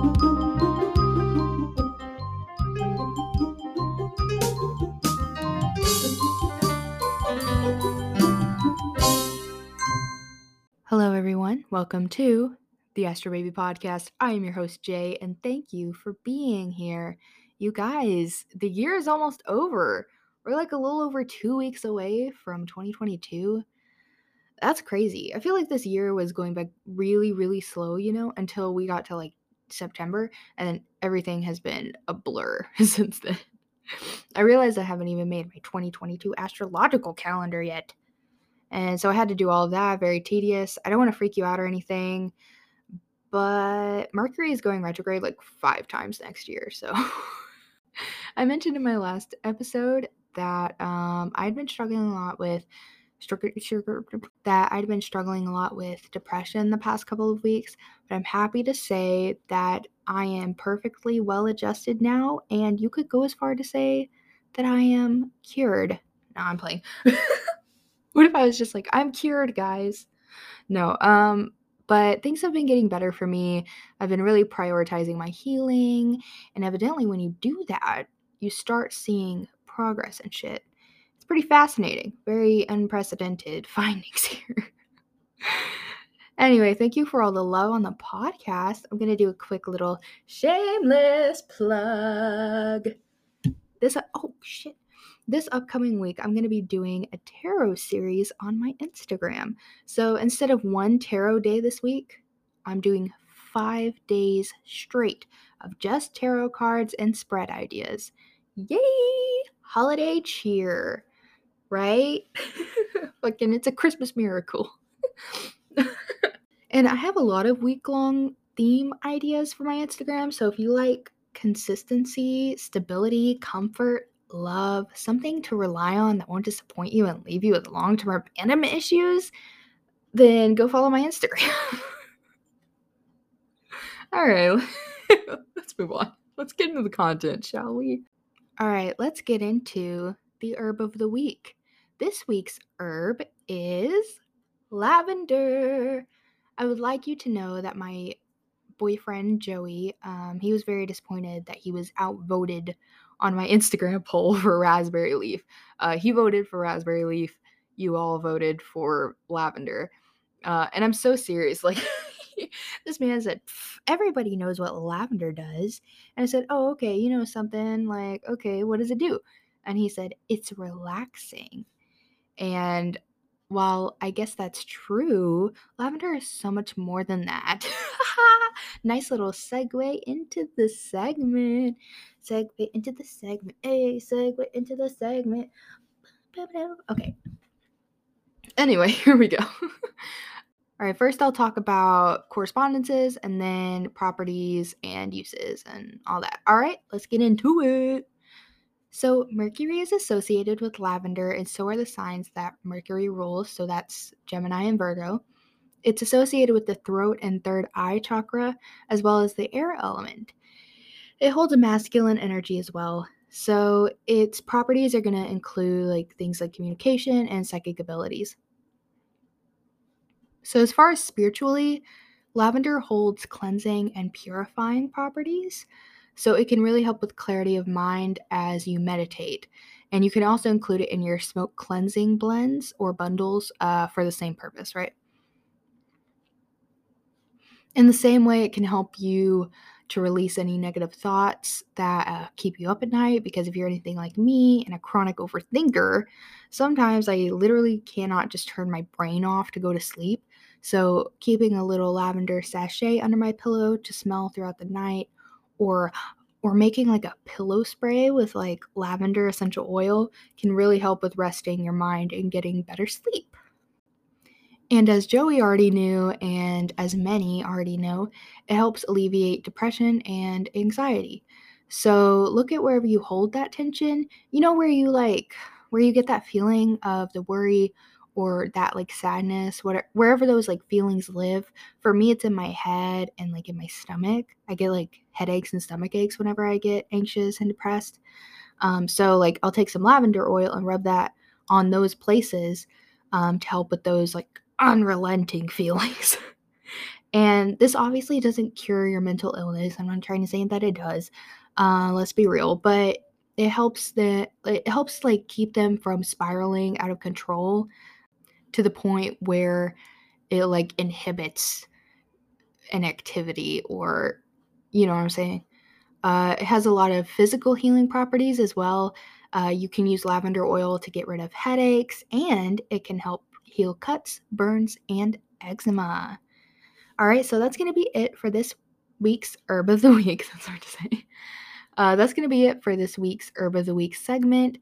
Hello, everyone. Welcome to the AstroBaby Podcast. I am your host, Jay, and thank you for being here. You guys, the year is almost over. We're like a little over two weeks away from 2022. That's crazy. I feel like this year was going by really, really slow, you know, until we got to like September, and then everything has been a blur since then. I realized I haven't even made my 2022 astrological calendar yet. And so I had to do all of that, very tedious. I don't want to freak you out or anything, but Mercury is going retrograde like five times next year. So I mentioned in my last episode that um, I'd been struggling a lot with that I'd been struggling a lot with depression the past couple of weeks, but I'm happy to say that I am perfectly well adjusted now, and you could go as far to say that I am cured. Now I'm playing. What if I was just like, I'm cured, guys? No, um, but things have been getting better for me. I've been really prioritizing my healing, and evidently, when you do that, you start seeing progress and shit. Pretty fascinating, very unprecedented findings here. anyway, thank you for all the love on the podcast. I'm gonna do a quick little shameless plug. This, oh shit, this upcoming week, I'm going to be doing a tarot series on my Instagram. So instead of one tarot day this week, I'm doing five days straight of just tarot cards and spread ideas. Yay! Holiday cheer, right? Fucking, it's a Christmas miracle. and I have a lot of week long theme ideas for my Instagram. So if you like consistency, stability, comfort, love, something to rely on that won't disappoint you and leave you with long term abandonment issues, then go follow my Instagram. All right, let's move on. Let's get into the content, shall we? All right, let's get into the herb of the week. This week's herb is lavender. I would like you to know that my boyfriend Joey, um, he was very disappointed that he was outvoted on my Instagram poll for raspberry leaf. Uh, he voted for raspberry leaf. You all voted for lavender. Uh, and I'm so serious. Like, this man said, everybody knows what lavender does. And I said, oh, okay, you know something. Like, okay, what does it do? And he said, it's relaxing. And while I guess that's true, lavender is so much more than that. nice little segue into the segment. Segue into the segment. Hey, segue into the segment. Okay. Anyway, here we go. All right, first I'll talk about correspondences and then properties and uses and all that. All right, let's get into it. So, Mercury is associated with lavender, and so are the signs that Mercury rules. So, that's Gemini and Virgo. It's associated with the throat and third eye chakra, as well as the air element. It holds a masculine energy as well. So, its properties are going to include like things like communication and psychic abilities. So, as far as spiritually, lavender holds cleansing and purifying properties. So it can really help with clarity of mind as you meditate. And you can also include it in your smoke cleansing blends or bundles uh, for the same purpose, right? In the same way, it can help you to release any negative thoughts that uh, keep you up at night. Because if you're anything like me and a chronic overthinker, sometimes I literally cannot just turn my brain off to go to sleep. So, keeping a little lavender sachet under my pillow to smell throughout the night or or making like a pillow spray with like lavender essential oil can really help with resting your mind and getting better sleep. And as Joey already knew, and as many already know, it helps alleviate depression and anxiety. So look at wherever you hold that tension. You know, where you like, where you get that feeling of the worry or that like sadness, whatever, wherever those like feelings live. For me, it's in my head and like in my stomach. I get like headaches and stomach aches whenever I get anxious and depressed. Um, so like I'll take some lavender oil and rub that on those places um, to help with those like unrelenting feelings. And this obviously doesn't cure your mental illness. I'm not trying to say that it does. Uh, let's be real, but it helps that it helps like keep them from spiraling out of control to the point where it like inhibits an activity or you know what I'm saying. Uh, it has a lot of physical healing properties as well. Uh, you can use lavender oil to get rid of headaches, and it can help heal cuts, burns, and eczema. All right, so that's going to be it for this week's Herb of the Week. That's hard to say. Uh, that's going to be it for this week's Herb of the Week segment.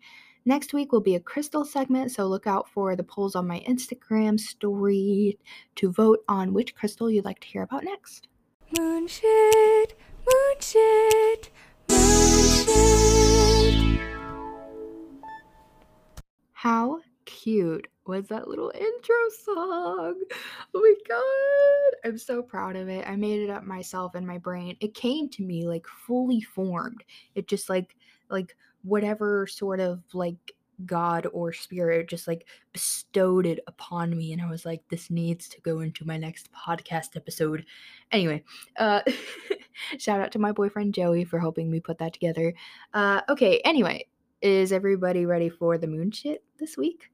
Next week will be a crystal segment, so look out for the polls on my Instagram story to vote on which crystal you'd like to hear about next. Moon shit, moon shit, moon shit. How cute was that little intro song? Oh my god. I'm so proud of it. I made it up myself in my brain. It came to me like fully formed. It just like like whatever sort of like god or spirit just like bestowed it upon me and I was like this needs to go into my next podcast episode. Anyway, uh shout out to my boyfriend Joey for helping me put that together. Uh okay, anyway, is everybody ready for the moon shit this week?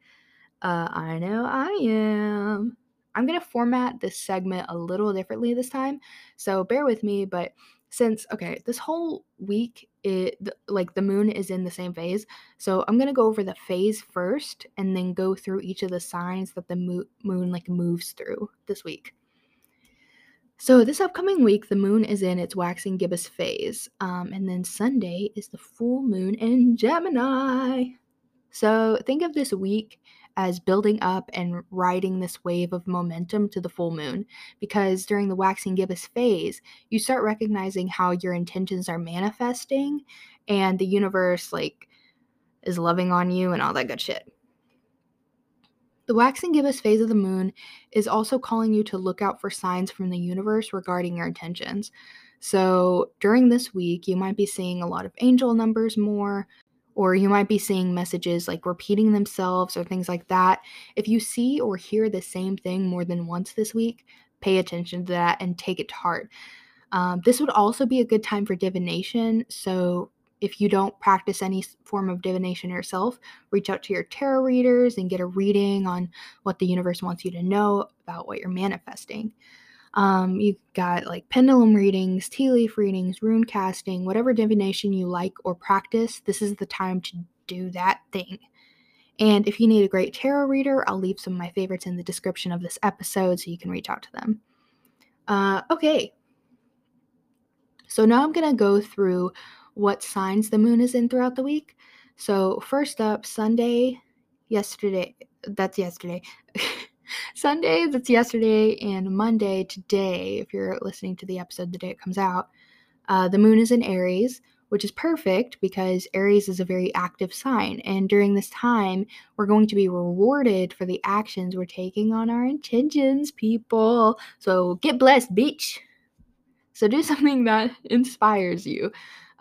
Uh, I know I am. I'm going to format this segment a little differently this time, so bear with me. But since, okay, this whole week, it like the moon is in the same phase, so I'm going to go over the phase first and then go through each of the signs that the mo- moon like moves through this week. So this upcoming week, the moon is in its waxing gibbous phase, um, and then Sunday is the full moon in Gemini. So think of this week as building up and riding this wave of momentum to the full moon because during the waxing gibbous phase, you start recognizing how your intentions are manifesting and the universe like is loving on you and all that good shit. The waxing gibbous phase of the moon is also calling you to look out for signs from the universe regarding your intentions. So, during this week, you might be seeing a lot of angel numbers more, or you might be seeing messages like repeating themselves or things like that. If you see or hear the same thing more than once this week, pay attention to that and take it to heart. Um, this would also be a good time for divination. So, if you don't practice any form of divination yourself, reach out to your tarot readers and get a reading on what the universe wants you to know about what you're manifesting. Um, you got like pendulum readings, tea leaf readings, rune casting, whatever divination you like or practice, this is the time to do that thing. And if you need a great tarot reader, I'll leave some of my favorites in the description of this episode so you can reach out to them. Uh, okay. So now I'm going to go through what signs the moon is in throughout the week. So, first up, Sunday, yesterday, that's yesterday. Sunday, that's yesterday, and Monday, today, if you're listening to the episode the day it comes out, uh, the moon is in Aries, which is perfect because Aries is a very active sign. And during this time, we're going to be rewarded for the actions we're taking on our intentions, people. So get blessed, bitch. So do something that inspires you,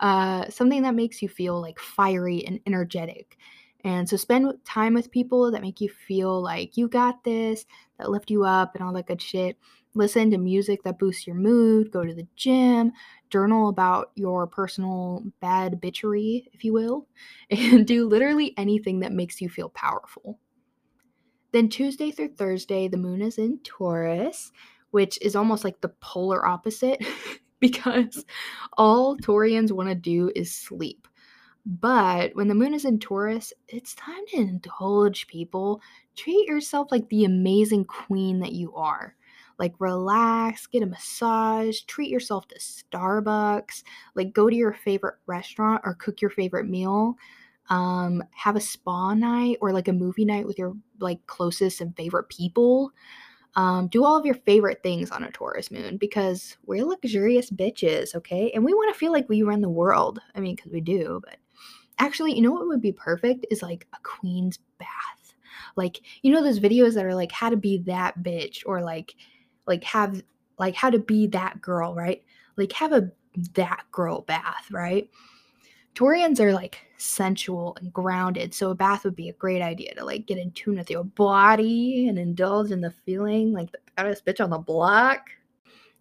uh, something that makes you feel like fiery and energetic. And so spend time with people that make you feel like you got this, that lift you up, and all that good shit. Listen to music that boosts your mood, go to the gym, journal about your personal bad bitchery, if you will, and do literally anything that makes you feel powerful. Then Tuesday through Thursday, the moon is in Taurus, which is almost like the polar opposite because all Taurians want to do is sleep. But when the moon is in Taurus, it's time to indulge people. Treat yourself like the amazing queen that you are. Like, relax, get a massage, treat yourself to Starbucks, like, go to your favorite restaurant or cook your favorite meal. Um, have a spa night or like a movie night with your like closest and favorite people. Um, do all of your favorite things on a Taurus moon because we're luxurious bitches, okay? And we want to feel like we run the world. I mean, because we do, but Actually, you know what would be perfect is like a queen's bath. Like, you know those videos that are like how to be that bitch or like like have like how to be that girl, right? Like have a that girl bath, right? Taurians are like sensual and grounded, so a bath would be a great idea to like get in tune with your body and indulge in the feeling like the baddest bitch on the block.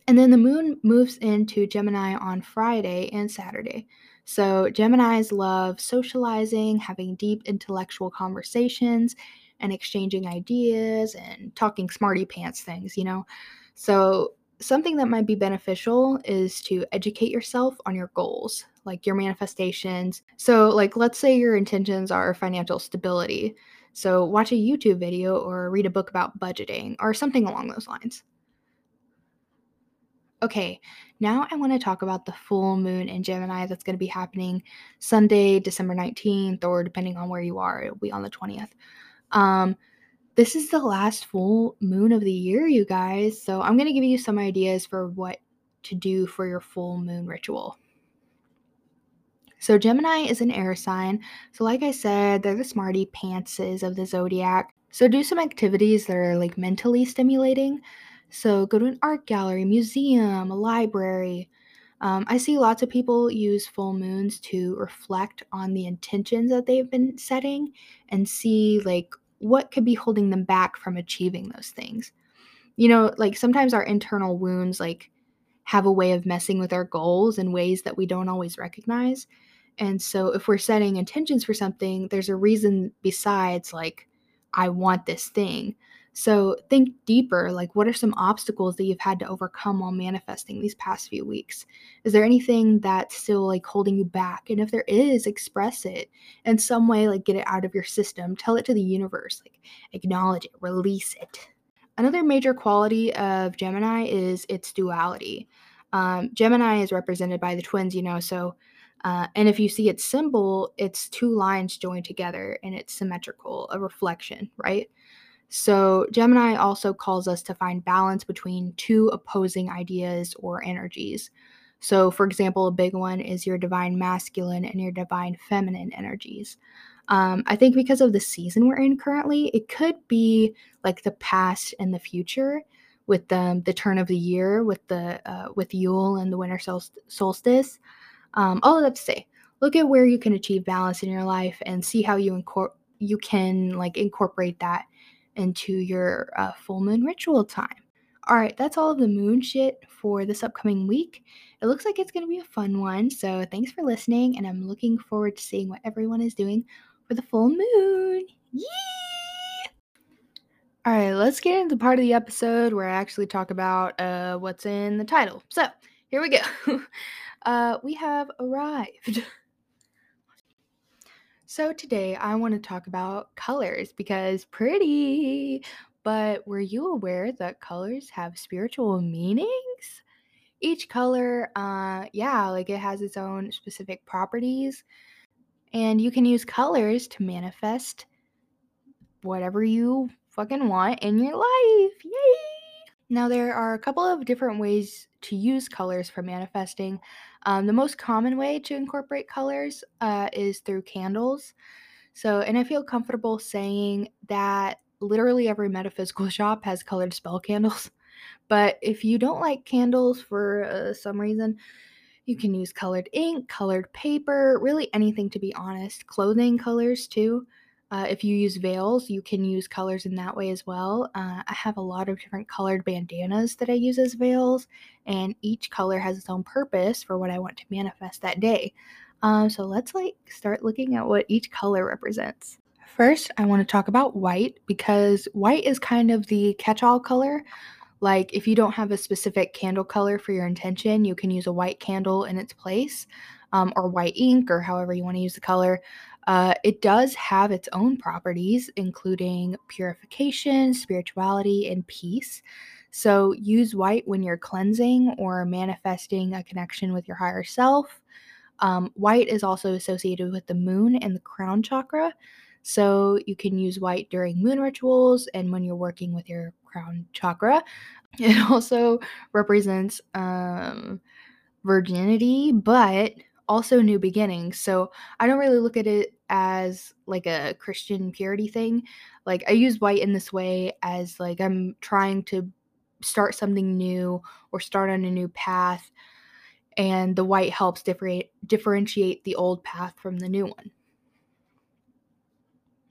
And then the moon moves into Gemini on Friday and Saturday. So, Geminis love socializing, having deep intellectual conversations, and exchanging ideas and talking smarty pants things, you know? So, something that might be beneficial is to educate yourself on your goals, like your manifestations. So, like, let's say your intentions are financial stability. So, watch a YouTube video or read a book about budgeting or something along those lines. Okay, now I want to talk about the full moon in Gemini that's going to be happening Sunday, December 19th, or depending on where you are, it'll be on the 20th. Um, this is the last full moon of the year, you guys. So I'm going to give you some ideas for what to do for your full moon ritual. So Gemini is an air sign. So like I said, they're the smarty pantses of the zodiac. So do some activities that are like mentally stimulating. So go to an art gallery, museum, a library. Um, I see lots of people use full moons to reflect on the intentions that they've been setting and see like what could be holding them back from achieving those things. You know, like sometimes our internal wounds like have a way of messing with our goals in ways that we don't always recognize. And so if we're setting intentions for something, there's a reason besides like I want this thing. So think deeper like, what are some obstacles that you've had to overcome while manifesting these past few weeks? Is there anything that's still like holding you back? And if there is, express it in some way, like get it out of your system, tell it to the universe, like acknowledge it, release it. Another major quality of Gemini is its duality. Um, Gemini is represented by the twins, you know, so. Uh, and if you see its symbol, it's two lines joined together and it's symmetrical, a reflection, right? So, Gemini also calls us to find balance between two opposing ideas or energies. So, for example, a big one is your divine masculine and your divine feminine energies. Um, I think because of the season we're in currently, it could be like the past and the future with the, the turn of the year, with the uh, with Yule and the winter solstice. Um, all of that to say, look at where you can achieve balance in your life and see how you incor- you can like incorporate that into your uh, full moon ritual time. All right, that's all of the moon shit for this upcoming week. It looks like it's going to be a fun one. So thanks for listening, and I'm looking forward to seeing what everyone is doing for the full moon. Yee! All right, let's get into the part of the episode where I actually talk about uh, what's in the title. So here we go. uh, we have arrived. So, today I want to talk about colors because pretty. But were you aware that colors have spiritual meanings? Each color, uh, yeah, like it has its own specific properties. And you can use colors to manifest whatever you fucking want in your life. Yay! Now, there are a couple of different ways to use colors for manifesting. Um, the most common way to incorporate colors uh, is through candles. So, and I feel comfortable saying that literally every metaphysical shop has colored spell candles. But if you don't like candles for uh, some reason, you can use colored ink, colored paper, really anything to be honest. Clothing colors too. Uh, if you use veils, you can use colors in that way as well. Uh, I have a lot of different colored bandanas that I use as veils, and each color has its own purpose for what I want to manifest that day. Um, so let's like start looking at what each color represents. First, I want to talk about white because white is kind of the catch-all color. Like if you don't have a specific candle color for your intention, you can use a white candle in its place, um, or white ink, or however you want to use the color. Uh, it does have its own properties, including purification, spirituality, and peace. So use white when you're cleansing or manifesting a connection with your higher self. Um, white is also associated with the moon and the crown chakra. So you can use white during moon rituals and when you're working with your crown chakra. It also represents um, virginity, but also new beginnings. So I don't really look at it as like a Christian purity thing. Like I use white in this way as like I'm trying to start something new or start on a new path and the white helps differentiate differentiate the old path from the new one.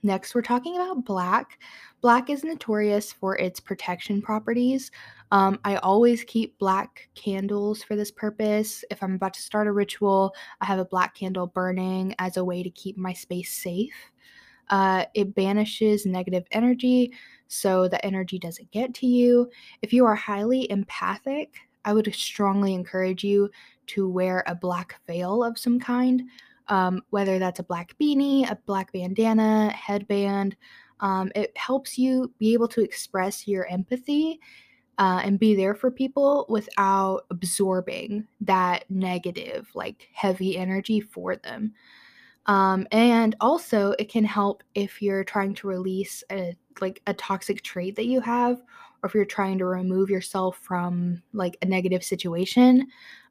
Next, we're talking about black. Black is notorious for its protection properties. Um, I always keep black candles for this purpose. If I'm about to start a ritual, I have a black candle burning as a way to keep my space safe. Uh, it banishes negative energy so the energy doesn't get to you. If you are highly empathic, I would strongly encourage you to wear a black veil of some kind, um, whether that's a black beanie, a black bandana, headband. Um, it helps you be able to express your empathy uh, and be there for people without absorbing that negative, like heavy energy for them. Um, and also, it can help if you're trying to release a like a toxic trait that you have, or if you're trying to remove yourself from like a negative situation.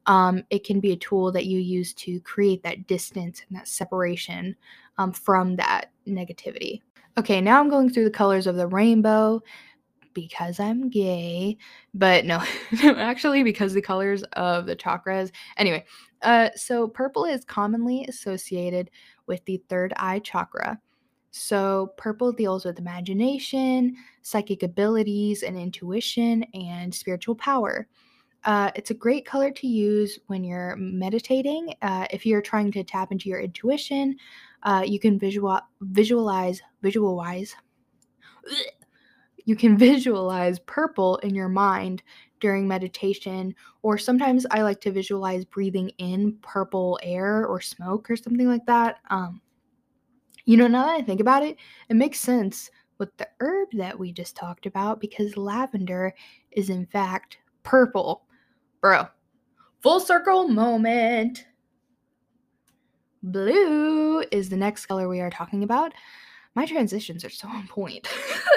Um, it can be a tool that you use to create that distance and that separation um, from that negativity. Okay, now I'm going through the colors of the rainbow because I'm gay, but no, actually because the colors of the chakras. Anyway, uh, so purple is commonly associated with the third eye chakra. So purple deals with imagination, psychic abilities, and intuition and spiritual power. Uh, it's a great color to use when you're meditating. Uh, if you're trying to tap into your intuition, uh, you can visual visualize visualize you can visualize purple in your mind during meditation, or sometimes I like to visualize breathing in purple air or smoke or something like that. Um, you know, now that I think about it, it makes sense with the herb that we just talked about because lavender is in fact purple. Bro, full circle moment. Blue is the next color we are talking about. My transitions are so on point.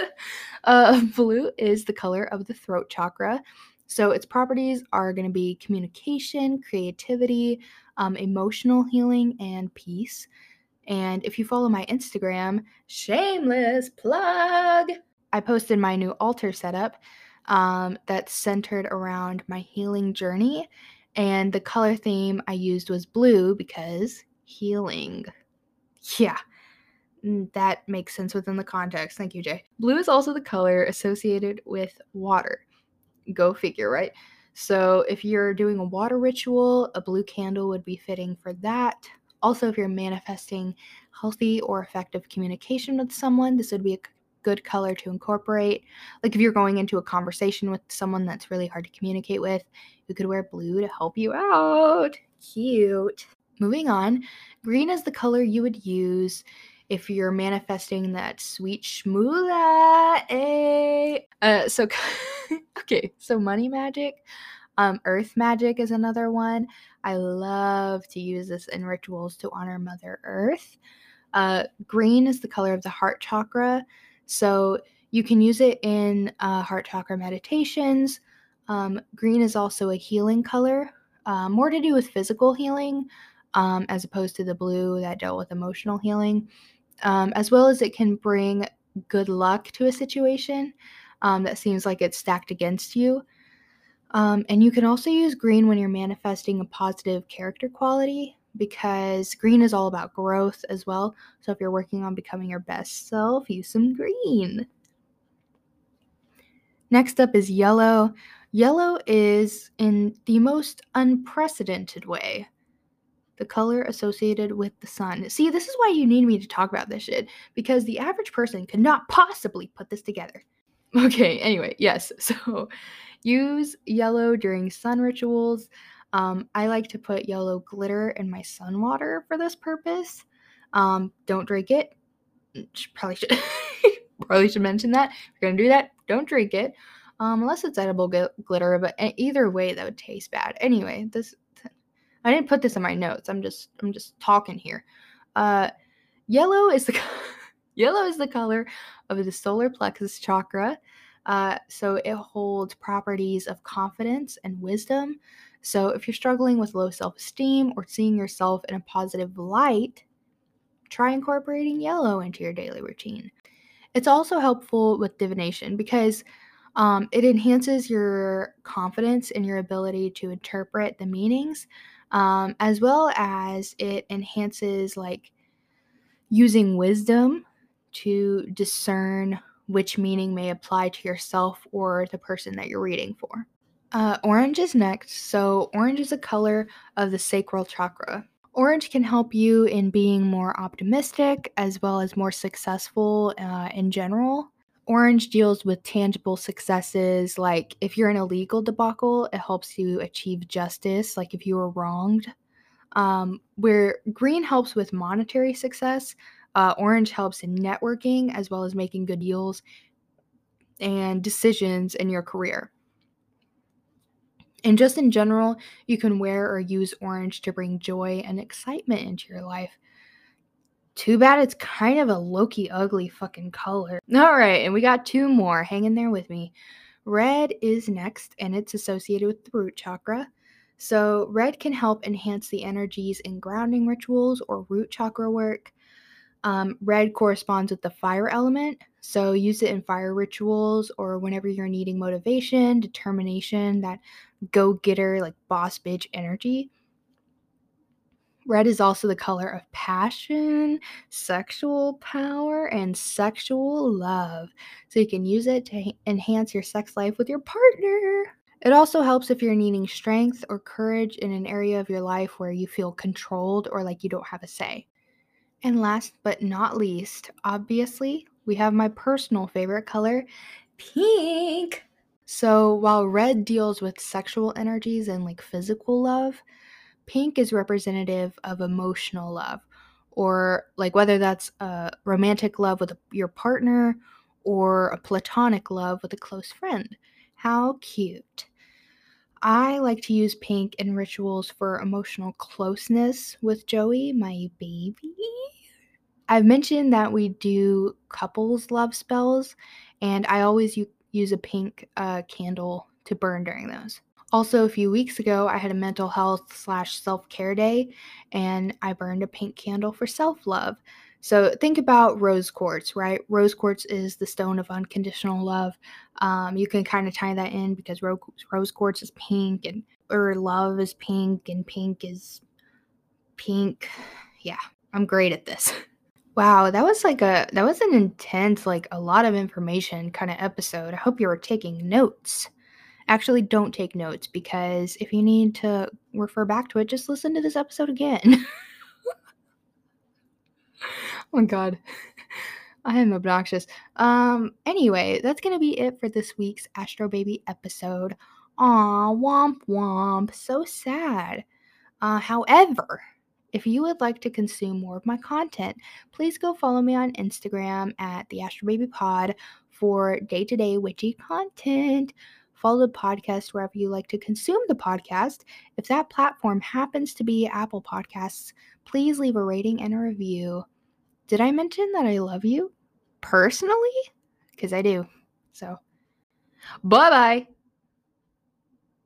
uh, blue is the color of the throat chakra. So its properties are going to be communication, creativity, um, emotional healing, and peace. And if you follow my Instagram, shameless plug, I posted my new altar setup um, that's centered around my healing journey. And the color theme I used was blue because healing. Yeah, Mm, that makes sense within the context. Thank you, Jay. Blue is also the color associated with water. Go figure, right? So if you're doing a water ritual, a blue candle would be fitting for that. Also, if you're manifesting healthy or effective communication with someone, this would be a good color to incorporate. Like if you're going into a conversation with someone that's really hard to communicate with, you could wear blue to help you out. Cute. Moving on, green is the color you would use if you're manifesting that sweet schmoolah. Eh? Uh, so, okay, so money magic. Um, earth magic is another one. I love to use this in rituals to honor Mother Earth. Uh, green is the color of the heart chakra. So you can use it in uh, heart chakra meditations. Um, green is also a healing color, uh, more to do with physical healing um, as opposed to the blue that dealt with emotional healing um, as well as it can bring good luck to a situation um, that seems like it's stacked against you. Um, and you can also use green when you're manifesting a positive character quality because green is all about growth as well. So if you're working on becoming your best self, use some green. Next up is yellow. Yellow is in the most unprecedented way the color associated with the sun. See, this is why you need me to talk about this shit because the average person could not possibly put this together. Okay, anyway, yes. So use yellow during sun rituals. Um, I like to put yellow glitter in my sun water for this purpose. Um, don't drink it. Mm, probably should probably should mention that. If you're gonna do that, don't drink it. Um, unless it's edible glitter, but either way, that would taste bad. Anyway, this I didn't put this in my notes. I'm just I'm just talking here. Uh, yellow is the yellow is the color of the solar plexus chakra. Uh, so it holds properties of confidence and wisdom. So if you're struggling with low self-esteem or seeing yourself in a positive light, try incorporating yellow into your daily routine. It's also helpful with divination because um, it enhances your confidence in your ability to interpret the meanings um, as well as it enhances like using wisdom to discern which meaning may apply to yourself or the person that you're reading for. Uh, orange is next. So, orange is a color of the sacral chakra. Orange can help you in being more optimistic as well as more successful uh, in general. Orange deals with tangible successes, like if you're in a legal debacle, it helps you achieve justice, like if you were wronged. Um, where green helps with monetary success, uh, orange helps in networking as well as making good deals and decisions in your career. And just in general, you can wear or use orange to bring joy and excitement into your life. Too bad it's kind of a lowkey ugly fucking color. All right, and we got two more. Hang in there with me. Red is next, and it's associated with the root chakra. So, red can help enhance the energies in grounding rituals or root chakra work. Um, red corresponds with the fire element, so use it in fire rituals or whenever you're needing motivation, determination, that go getter, like boss bitch energy. Red is also the color of passion, sexual power, and sexual love. So you can use it to enhance your sex life with your partner. It also helps if you're needing strength or courage in an area of your life where you feel controlled or like you don't have a say. And last but not least, obviously, we have my personal favorite color, pink. So while red deals with sexual energies and like physical love, pink is representative of emotional love or like whether that's a romantic love with your partner or a platonic love with a close friend. How cute. I like to use pink in rituals for emotional closeness with Joey, my baby. I've mentioned that we do couples love spells, and I always u- use a pink uh, candle to burn during those. Also, a few weeks ago, I had a mental health slash self care day, and I burned a pink candle for self love. So think about rose quartz, right? Rose quartz is the stone of unconditional love. Um, you can kind of tie that in because ro- rose quartz is pink, and or love is pink, and pink is pink. Yeah, I'm great at this. Wow, that was like a that was an intense, like a lot of information kind of episode. I hope you were taking notes. Actually, don't take notes because if you need to refer back to it, just listen to this episode again. oh my god. I am obnoxious. Um anyway, that's going to be it for this week's AstroBaby episode. Aw, womp womp. So sad. Uh however, if you would like to consume more of my content, please go follow me on Instagram at the AstroBaby Pod for day to day witchy content. Follow the podcast wherever you like to consume the podcast. If that platform happens to be Apple Podcasts, please leave a rating and a review. Did I mention that I love you personally? Because I do. So, bye bye.